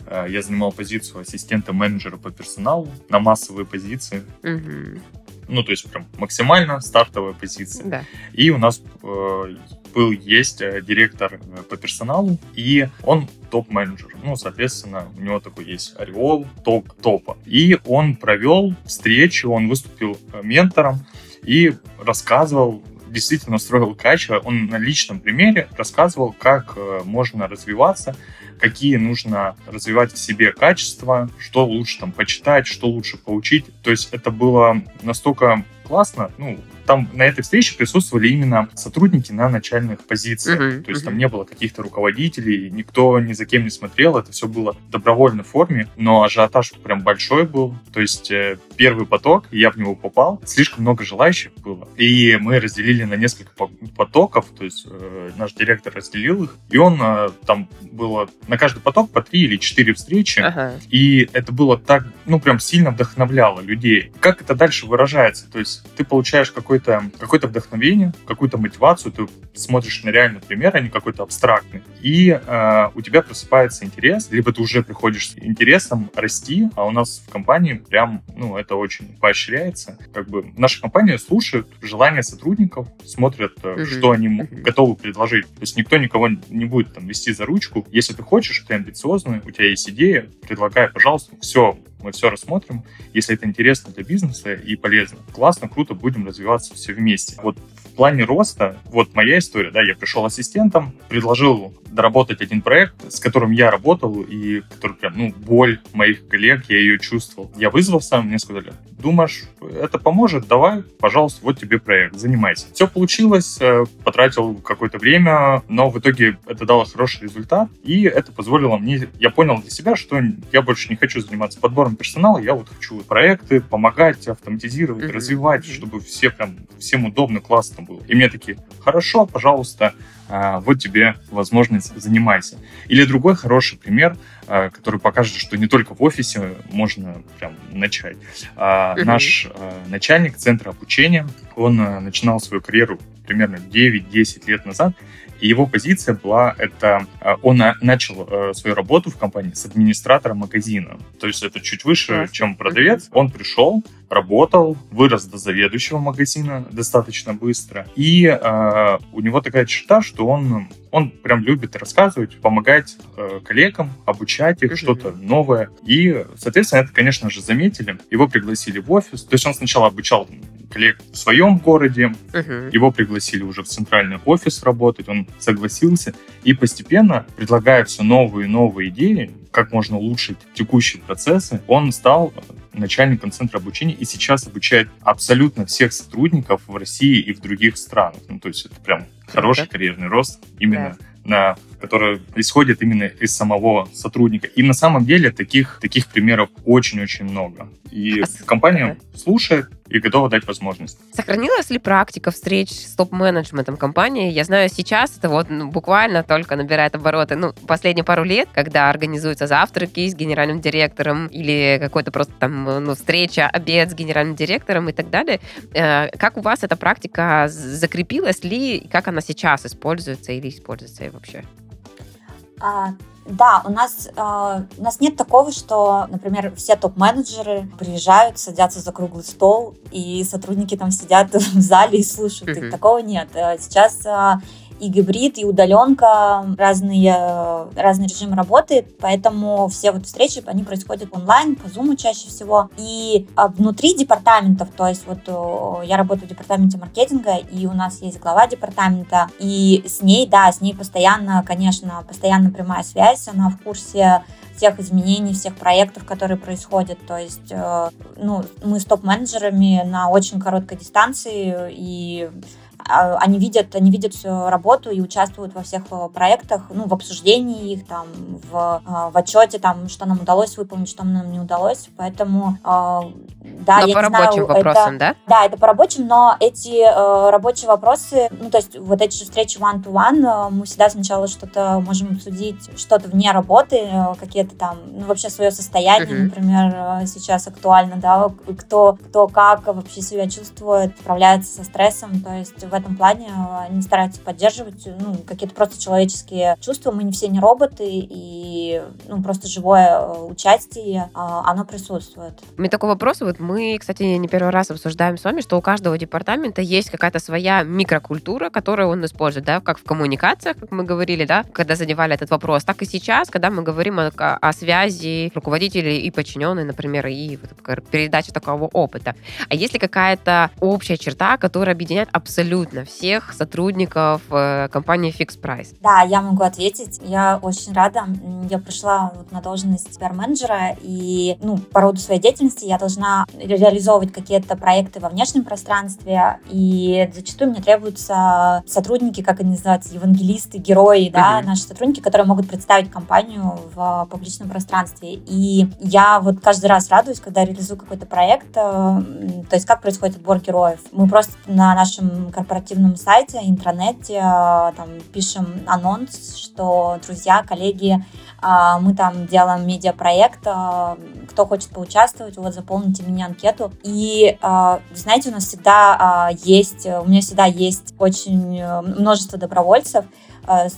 Speaker 3: э, я занимал позицию ассистента менеджера по персоналу на массовые позиции.
Speaker 1: Угу.
Speaker 3: ну, то есть прям максимально стартовая позиция.
Speaker 1: Да.
Speaker 3: И у нас э, был, есть э, директор э, по персоналу, и он топ-менеджер. Ну, соответственно, у него такой есть ореол топ-топа. И он провел встречу, он выступил э, ментором и рассказывал действительно строил качество. Он на личном примере рассказывал, как можно развиваться, какие нужно развивать в себе качества, что лучше там почитать, что лучше поучить. То есть это было настолько классно, ну, там на этой встрече присутствовали именно сотрудники на начальных позициях. Uh-huh, То есть uh-huh. там не было каких-то руководителей, никто ни за кем не смотрел, это все было в добровольной форме, но ажиотаж прям большой был. То есть э, первый поток, я в него попал, слишком много желающих было. И мы разделили на несколько потоков, то есть э, наш директор разделил их, и он э, там было на каждый поток по три или четыре встречи, uh-huh. и это было так, ну прям сильно вдохновляло людей. Как это дальше выражается? То есть ты получаешь какое-то какое вдохновение, какую-то мотивацию, ты смотришь на реальный пример, а не какой-то абстрактный, и э, у тебя просыпается интерес, либо ты уже приходишь с интересом расти, а у нас в компании прям, ну, это очень поощряется. Как бы наша компания слушает желания сотрудников, смотрят, mm-hmm. что они mm-hmm. готовы предложить. То есть никто никого не будет там вести за ручку. Если ты хочешь, ты амбициозный, у тебя есть идея, предлагай, пожалуйста, все, мы все рассмотрим. Если это интересно для бизнеса и полезно, классно, круто, будем развиваться все вместе. Вот в плане роста, вот моя история, да, я пришел ассистентом, предложил доработать один проект, с которым я работал, и который прям, ну, боль моих коллег, я ее чувствовал. Я вызвал сам, мне сказали, думаешь, это поможет, давай, пожалуйста, вот тебе проект, занимайся. Все получилось, э, потратил какое-то время, но в итоге это дало хороший результат, и это позволило мне, я понял для себя, что я больше не хочу заниматься подбором персонала, я вот хочу проекты, помогать, автоматизировать, mm-hmm. развивать, чтобы все прям, всем удобно, классно было. И мне такие, хорошо, пожалуйста, вот тебе возможность, занимайся. Или другой хороший пример, а, который покажет, что не только в офисе можно прям начать. Uh-huh. Наш начальник центра обучения, он начинал свою карьеру примерно 9-10 лет назад, и его позиция была, это он начал свою работу в компании с администратора магазина. То есть это чуть выше, чем продавец. Он пришел, работал, вырос до заведующего магазина достаточно быстро. И э, у него такая черта, что он, он прям любит рассказывать, помогать э, коллегам, обучать их, что-то новое. И, соответственно, это, конечно же, заметили. Его пригласили в офис. То есть он сначала обучал коллег в своем городе, uh-huh. его пригласили уже в центральный офис работать, он согласился. И постепенно, предлагая все новые и новые идеи, как можно улучшить текущие процессы, он стал начальником центра обучения и сейчас обучает абсолютно всех сотрудников в России и в других странах. Ну, то есть это прям хороший карьерный рост именно да. на который исходит именно из самого сотрудника. И на самом деле таких, таких примеров очень-очень много. И а компания да. слушает и готова дать возможность.
Speaker 1: Сохранилась ли практика встреч с топ-менеджментом компании? Я знаю, сейчас это вот ну, буквально только набирает обороты. Ну, последние пару лет, когда организуются завтраки с генеральным директором или какой-то просто там ну, встреча, обед с генеральным директором и так далее. Э, как у вас эта практика закрепилась ли? Как она сейчас используется или используется вообще?
Speaker 2: А, да, у нас, э, у нас нет такого, что, например, все топ-менеджеры приезжают, садятся за круглый стол, и сотрудники там сидят в зале и слушают. Mm-hmm. Такого нет. Э, сейчас э, и гибрид, и удаленка, разные, разный режим работы, поэтому все вот встречи, они происходят онлайн, по Zoom чаще всего. И а, внутри департаментов, то есть вот я работаю в департаменте маркетинга, и у нас есть глава департамента, и с ней, да, с ней постоянно, конечно, постоянно прямая связь, она в курсе всех изменений, всех проектов, которые происходят. То есть, э, ну, мы с топ-менеджерами на очень короткой дистанции, и они видят, они видят всю работу и участвуют во всех э, проектах, ну, в обсуждении их, там, в, э, в отчете, там, что нам удалось выполнить, что нам не удалось, поэтому, э, да,
Speaker 1: но я по не рабочим знаю, вопросам,
Speaker 2: это,
Speaker 1: да?
Speaker 2: Да, это по рабочим, но эти рабочие вопросы, ну, то есть вот эти встречи one-to-one, -one, мы всегда сначала что-то можем обсудить, что-то вне работы, какие-то там, ну, вообще свое состояние, uh-huh. например, сейчас актуально, да, кто, кто как вообще себя чувствует, справляется со стрессом, то есть в этом плане они стараются поддерживать ну, какие-то просто человеческие чувства. Мы не все не роботы, и ну, просто живое участие, оно присутствует.
Speaker 1: У меня такой вопрос. Вот мы, кстати, не первый раз обсуждаем с вами, что у каждого департамента есть какая-то своя микрокультура, которую он использует, да, как в коммуникациях, как мы говорили, да, когда задевали этот вопрос, так и сейчас, когда мы говорим о, о связи руководителей и подчиненных, например, и вот, передаче такого опыта. А есть ли какая-то общая черта, которая объединяет абсолютно всех сотрудников э, компании Fix Price?
Speaker 2: Да, я могу ответить. Я очень рада. Я пришла вот на должность пиар-менеджера, и ну, по роду своей деятельности я должна реализовывать какие-то проекты во внешнем пространстве, и зачастую мне требуются сотрудники, как они называются, евангелисты, герои, да, mm-hmm. наши сотрудники, которые могут представить компанию в публичном пространстве. И я вот каждый раз радуюсь, когда реализую какой-то проект, э, то есть как происходит отбор героев. Мы просто на нашем корпоративном сайте, интернете, э, там пишем анонс, что друзья, коллеги, э, мы там делаем медиапроект, кто хочет поучаствовать, вот заполните мне анкету. И, знаете, у нас всегда есть, у меня всегда есть очень множество добровольцев, Э,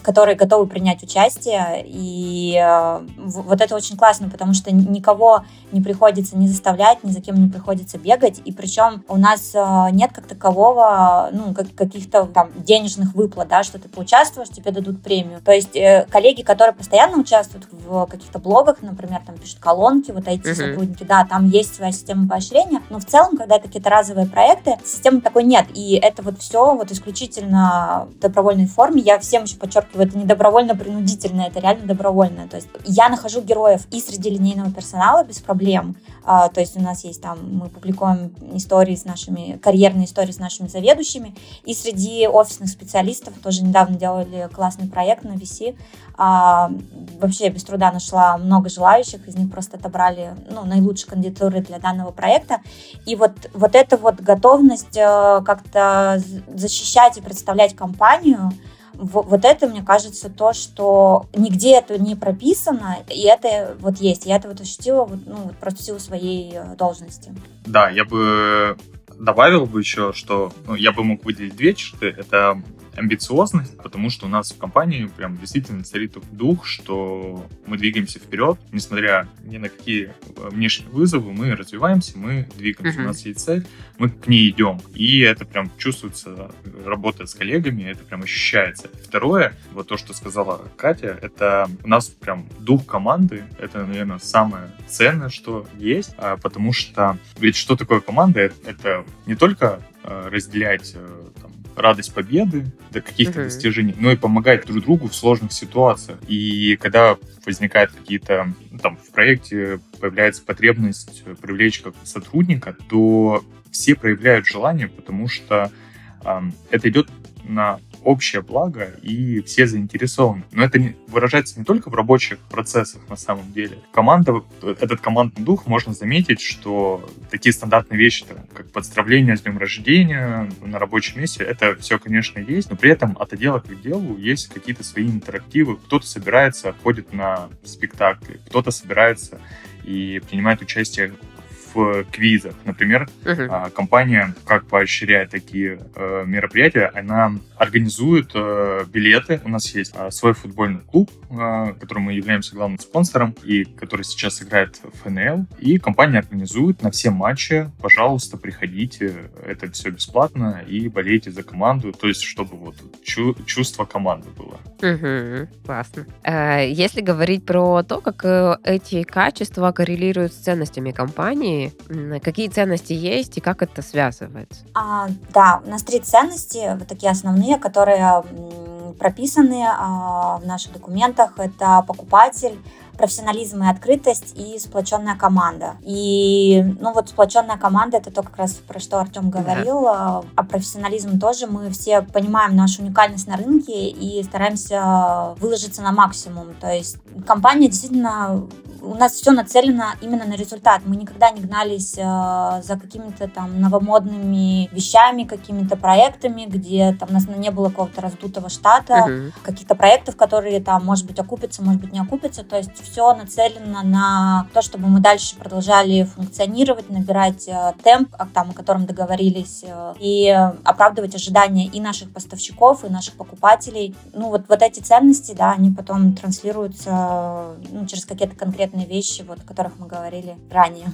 Speaker 2: которые готовы принять участие. И э, вот это очень классно, потому что никого не приходится не заставлять, ни за кем не приходится бегать. И причем у нас э, нет как такового, ну, каких-то там денежных выплат, да, что ты поучаствуешь, тебе дадут премию. То есть коллеги, которые постоянно участвуют в каких-то блогах, например, там пишут колонки, вот эти сотрудники, да, там есть своя система поощрения, но в целом, когда это какие-то разовые проекты, системы такой нет. И это вот все вот исключительно в добровольной форме. Я всем еще подчеркиваю, это не добровольно-принудительно, это реально добровольно. То есть я нахожу героев и среди линейного персонала без проблем. А, то есть у нас есть там, мы публикуем истории с нашими, карьерные истории с нашими заведующими, и среди офисных специалистов тоже недавно делали классный проект на VC. А, вообще без труда нашла много желающих, из них просто отобрали ну, наилучшие кандидатуры для данного проекта. И вот, вот эта вот готовность э, как-то защищать и представлять компанию, вот это, мне кажется, то, что нигде это не прописано, и это вот есть. Я это вот ощутила вот, ну, вот просто в силу своей э, должности.
Speaker 3: Да, я бы добавил бы еще, что ну, я бы мог выделить две черты. Это амбициозность, потому что у нас в компании прям действительно царит дух, что мы двигаемся вперед, несмотря ни на какие э, внешние вызовы, мы развиваемся, мы двигаемся, uh-huh. у нас есть цель, мы к ней идем. И это прям чувствуется, работая с коллегами, это прям ощущается. Второе, вот то, что сказала Катя, это у нас прям дух команды, это, наверное, самое ценное, что есть, а, потому что ведь что такое команда? Это не только э, разделять э, радость победы, до каких-то uh-huh. достижений, но и помогать друг другу в сложных ситуациях. И когда возникают какие-то, ну, там, в проекте появляется потребность привлечь как сотрудника, то все проявляют желание, потому что э, это идет на общее благо, и все заинтересованы. Но это не, выражается не только в рабочих процессах на самом деле. Команда, этот командный дух можно заметить, что такие стандартные вещи, как подстравление с днем рождения на рабочем месте, это все, конечно, есть, но при этом от отдела к отделу есть какие-то свои интерактивы. Кто-то собирается, ходит на спектакли, кто-то собирается и принимает участие в квизах. Например, uh-huh. компания, как поощряет такие э, мероприятия, она организует э, билеты. У нас есть э, свой футбольный клуб, э, которым мы являемся главным спонсором, и который сейчас играет в ФНЛ. И компания организует на все матчи. Пожалуйста, приходите. Это все бесплатно. И болейте за команду. То есть, чтобы вот чу- чувство команды было.
Speaker 1: Угу, классно. Э, если говорить про то, как э, эти качества коррелируют с ценностями компании, какие ценности есть и как это связывается?
Speaker 2: А, да, у нас три ценности, вот такие основные, которые прописаны а, в наших документах. Это покупатель, профессионализм и открытость и сплоченная команда. И, ну вот сплоченная команда это то, как раз про что Артем говорил. Да. А профессионализм тоже мы все понимаем нашу уникальность на рынке и стараемся выложиться на максимум. То есть компания действительно у нас все нацелено именно на результат. Мы никогда не гнались э, за какими-то там новомодными вещами, какими-то проектами, где там у нас не было какого-то раздутого штата, uh-huh. каких-то проектов, которые там, может быть, окупятся, может быть, не окупятся. То есть все нацелено на то, чтобы мы дальше продолжали функционировать, набирать э, темп, о котором договорились, э, и оправдывать ожидания и наших поставщиков, и наших покупателей. Ну, вот, вот эти ценности, да, они потом транслируются ну, через какие-то конкретные вещи, вот, о которых мы говорили ранее.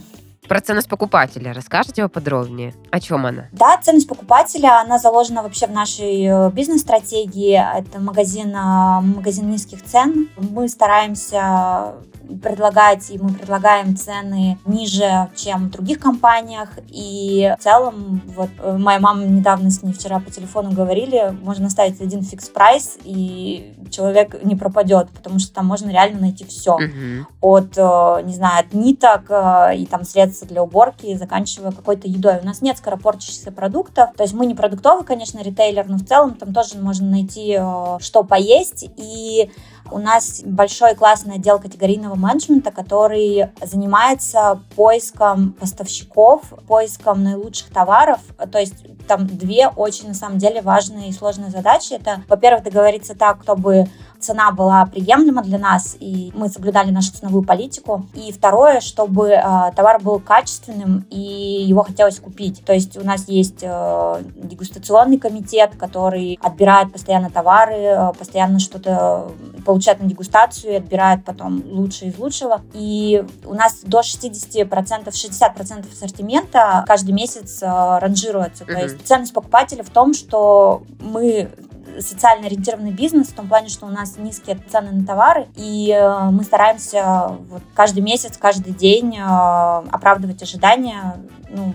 Speaker 1: Про ценность покупателя расскажите поподробнее. О чем она?
Speaker 2: Да, ценность покупателя, она заложена вообще в нашей э, бизнес-стратегии. Это магазин, э, магазин низких цен. Мы стараемся предлагать, и мы предлагаем цены ниже, чем в других компаниях. И в целом, вот э, моя мама недавно с ней вчера по телефону говорили, можно ставить один фикс прайс, и человек не пропадет, потому что там можно реально найти все.
Speaker 1: Угу.
Speaker 2: От, э, не знаю, от ниток э, и там средств для уборки, заканчивая какой-то едой. У нас нет скоропортящихся продуктов, то есть мы не продуктовый, конечно, ритейлер, но в целом там тоже можно найти, что поесть. И у нас большой классный отдел категорийного менеджмента, который занимается поиском поставщиков, поиском наилучших товаров. То есть там две очень, на самом деле, важные и сложные задачи. Это, во-первых, договориться так, чтобы цена была приемлема для нас, и мы соблюдали нашу ценовую политику. И второе, чтобы э, товар был качественным, и его хотелось купить. То есть у нас есть э, дегустационный комитет, который отбирает постоянно товары, э, постоянно что-то получает на дегустацию и отбирает потом лучшее из лучшего. И у нас до 60%, 60% ассортимента каждый месяц э, ранжируется. Mm-hmm. То есть ценность покупателя в том, что мы социально ориентированный бизнес в том плане, что у нас низкие цены на товары, и э, мы стараемся вот каждый месяц, каждый день э, оправдывать ожидания ну,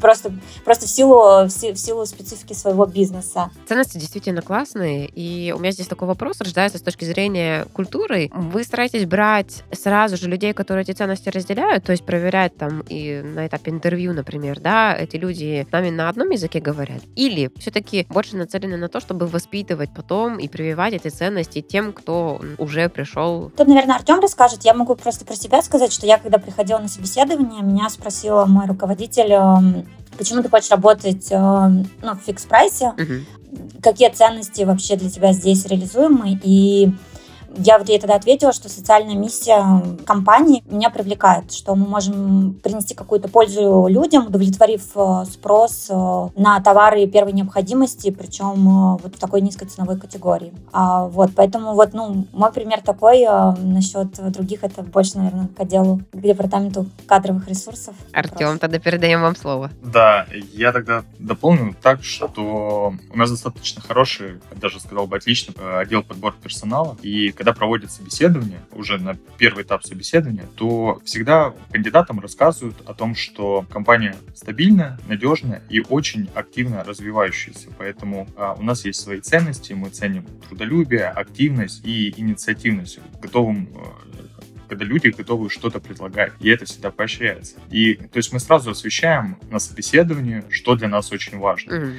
Speaker 2: просто, просто в, силу, в силу специфики своего бизнеса.
Speaker 1: Ценности действительно классные, и у меня здесь такой вопрос рождается с точки зрения культуры. Вы стараетесь брать сразу же людей, которые эти ценности разделяют, то есть проверять там и на этапе интервью, например, да, эти люди с нами на одном языке говорят, или все-таки больше нацелены на то, чтобы воспитывать потом и прививать эти ценности тем, кто уже пришел.
Speaker 2: Тут, наверное, Артем расскажет. Я могу просто про себя сказать, что я, когда приходила на собеседование, меня спросила мой руководитель, эм, почему ты хочешь работать эм, ну, в фикс-прайсе,
Speaker 1: угу.
Speaker 2: какие ценности вообще для тебя здесь реализуемы, и я вот ей тогда ответила, что социальная миссия компании меня привлекает, что мы можем принести какую-то пользу людям, удовлетворив э, спрос э, на товары первой необходимости, причем э, вот в такой низкой ценовой категории. А, вот, поэтому вот, ну, мой пример такой, насчет других это больше, наверное, к отделу, к департаменту кадровых ресурсов.
Speaker 1: Артем, тогда передаем вам слово.
Speaker 3: Да, я тогда дополню так, что у нас достаточно хороший, даже сказал бы отлично, отдел подбора персонала, и когда когда проводят собеседование, уже на первый этап собеседования, то всегда кандидатам рассказывают о том, что компания стабильная, надежная и очень активно развивающаяся. Поэтому а, у нас есть свои ценности, мы ценим трудолюбие, активность и инициативность, готовым а, когда люди готовы что-то предлагать, и это всегда поощряется. И то есть мы сразу освещаем на собеседовании, что для нас очень важно.
Speaker 1: Mm-hmm.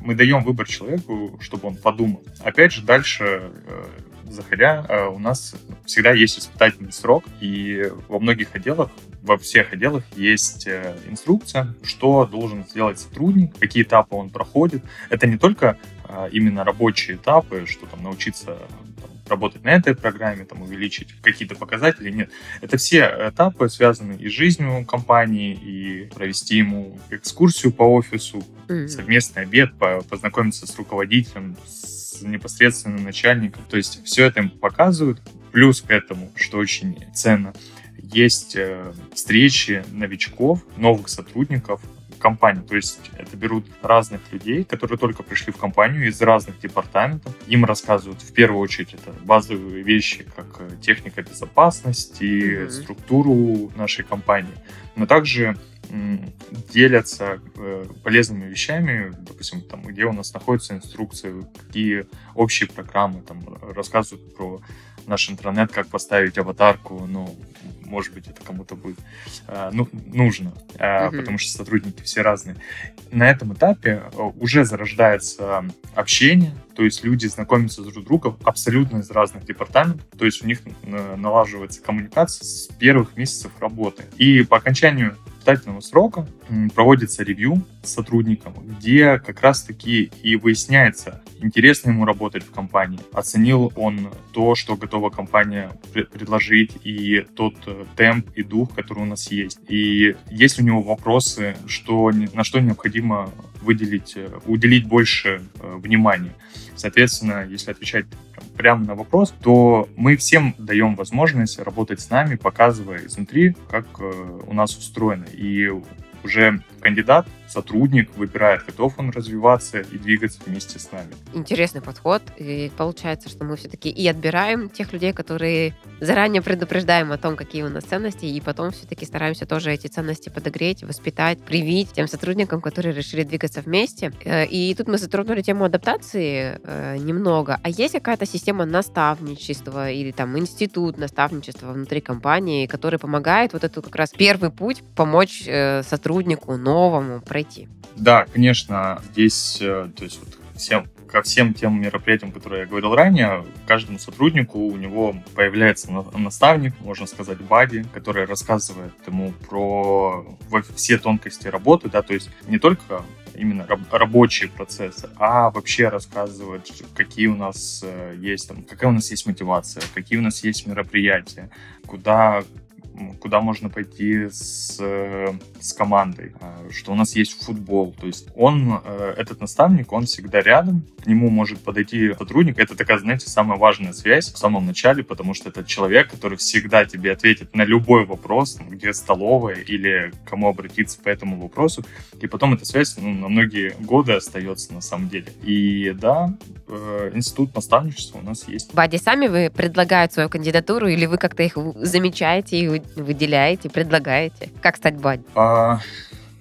Speaker 3: Мы даем выбор человеку, чтобы он подумал. Опять же, дальше э, заходя, э, у нас всегда есть испытательный срок, и во многих отделах, во всех отделах есть э, инструкция, что должен сделать сотрудник, какие этапы он проходит. Это не только э, именно рабочие этапы, что там научиться там, работать на этой программе, там, увеличить какие-то показатели. Нет. Это все этапы, связанные и с жизнью компании, и провести ему экскурсию по офису, mm-hmm. совместный обед, познакомиться с руководителем, с непосредственно начальником. То есть все это им показывают. Плюс к этому, что очень ценно, есть э, встречи новичков, новых сотрудников компании. То есть это берут разных людей, которые только пришли в компанию из разных департаментов. Им рассказывают в первую очередь это базовые вещи, как э, техника безопасности, mm-hmm. структуру нашей компании. Но также делятся э, полезными вещами, допустим, там, где у нас находятся инструкции, какие общие программы, там, рассказывают про наш интернет, как поставить аватарку, ну, может быть, это кому-то будет э, ну, нужно, э, угу. потому что сотрудники все разные. На этом этапе э, уже зарождается общение, то есть люди знакомятся друг с другом абсолютно из разных департаментов, то есть у них э, налаживается коммуникация с первых месяцев работы. И по окончанию испытательного срока проводится ревью с сотрудником, где как раз-таки и выясняется, интересно ему работать в компании, оценил он то, что готова компания предложить, и тот э, темп и дух, который у нас есть. И есть у него вопросы, что, на что необходимо выделить, э, уделить больше э, внимания. Соответственно, если отвечать прямо на вопрос, то мы всем даем возможность работать с нами, показывая изнутри, как у нас устроено. И уже кандидат, сотрудник выбирает, готов он развиваться и двигаться вместе с нами.
Speaker 1: Интересный подход. И получается, что мы все-таки и отбираем тех людей, которые заранее предупреждаем о том, какие у нас ценности, и потом все-таки стараемся тоже эти ценности подогреть, воспитать, привить тем сотрудникам, которые решили двигаться вместе. Э, и тут мы затронули тему адаптации э, немного. А есть какая-то система наставничества или там институт наставничества внутри компании, который помогает вот эту как раз первый путь помочь э, сотруднику новому пройти?
Speaker 3: Да, конечно, здесь, то есть вот всем ко всем тем мероприятиям, которые я говорил ранее, каждому сотруднику у него появляется наставник, можно сказать, бади, который рассказывает ему про все тонкости работы, да, то есть не только именно рабочие процессы, а вообще рассказывать, какие у нас э, есть, там, какая у нас есть мотивация, какие у нас есть мероприятия, куда куда можно пойти с, э, с командой, а, что у нас есть футбол. То есть он, э, этот наставник, он всегда рядом, к нему может подойти сотрудник. Это такая, знаете, самая важная связь в самом начале, потому что это человек, который всегда тебе ответит на любой вопрос, где столовая или кому обратиться по этому вопросу. И потом эта связь ну, на многие годы остается на самом деле. И да, э, институт наставничества у нас есть.
Speaker 1: Бади, сами вы предлагают свою кандидатуру или вы как-то их замечаете и выделяете, предлагаете? Как стать бади? А,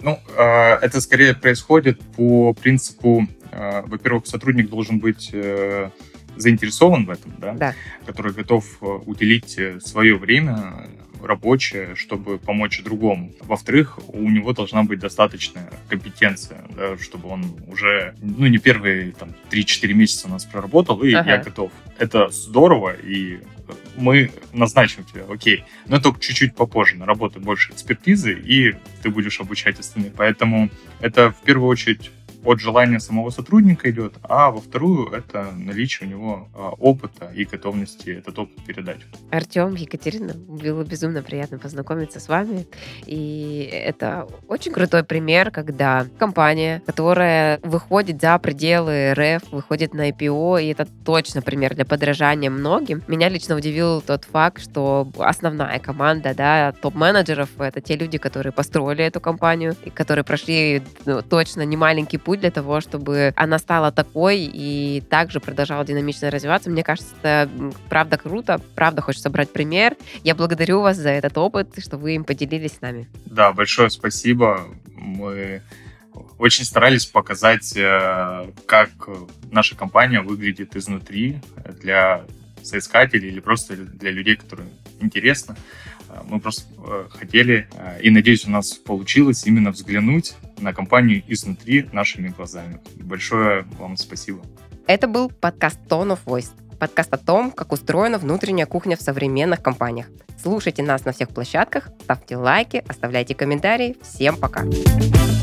Speaker 3: ну, а, это скорее происходит по принципу, а, во-первых, сотрудник должен быть э, заинтересован в этом, да,
Speaker 1: да.
Speaker 3: который готов э, уделить э, свое время рабочее, чтобы помочь другому. Во-вторых, у него должна быть достаточная компетенция, да, чтобы он уже, ну, не первые там 3-4 месяца у нас проработал, и ага. я готов. Это здорово, и мы назначим тебя, окей. Но только чуть-чуть попозже, на работу больше экспертизы, и ты будешь обучать остальных. Поэтому это в первую очередь от желания самого сотрудника идет, а во вторую это наличие у него а, опыта и готовности этот опыт передать.
Speaker 1: Артем, Екатерина, было безумно приятно познакомиться с вами. И это очень крутой пример, когда компания, которая выходит за пределы РФ, выходит на IPO, и это точно пример для подражания многим. Меня лично удивил тот факт, что основная команда, да, топ-менеджеров, это те люди, которые построили эту компанию, и которые прошли ну, точно немаленький путь для того, чтобы она стала такой и также продолжала динамично развиваться. Мне кажется, это правда круто, правда хочется брать пример. Я благодарю вас за этот опыт, что вы им поделились с нами.
Speaker 3: Да, большое спасибо. Мы очень старались показать, э, как наша компания выглядит изнутри для соискателей или просто для людей, которым интересно. Мы просто э, хотели, э, и надеюсь, у нас получилось именно взглянуть на компанию изнутри нашими глазами. Большое вам спасибо.
Speaker 1: Это был подкаст Tone of Voice. Подкаст о том, как устроена внутренняя кухня в современных компаниях. Слушайте нас на всех площадках, ставьте лайки, оставляйте комментарии. Всем пока! Пока.